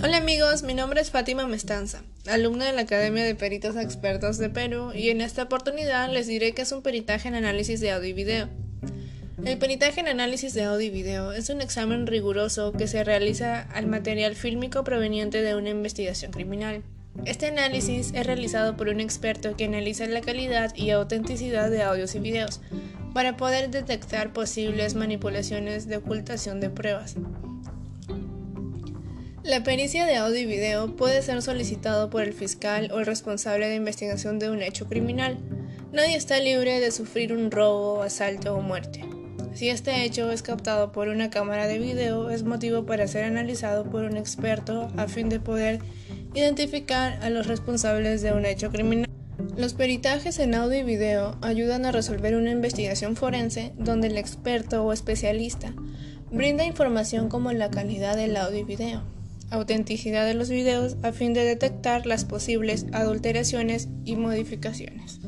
Hola amigos, mi nombre es Fátima Mestanza, alumna de la Academia de Peritos Expertos de Perú y en esta oportunidad les diré que es un peritaje en análisis de audio y video. El peritaje en análisis de audio y video es un examen riguroso que se realiza al material fílmico proveniente de una investigación criminal. Este análisis es realizado por un experto que analiza la calidad y autenticidad de audios y videos para poder detectar posibles manipulaciones de ocultación de pruebas. La pericia de audio y video puede ser solicitado por el fiscal o el responsable de investigación de un hecho criminal. Nadie está libre de sufrir un robo, asalto o muerte. Si este hecho es captado por una cámara de video, es motivo para ser analizado por un experto a fin de poder identificar a los responsables de un hecho criminal. Los peritajes en audio y video ayudan a resolver una investigación forense donde el experto o especialista brinda información como la calidad del audio y video autenticidad de los videos a fin de detectar las posibles adulteraciones y modificaciones.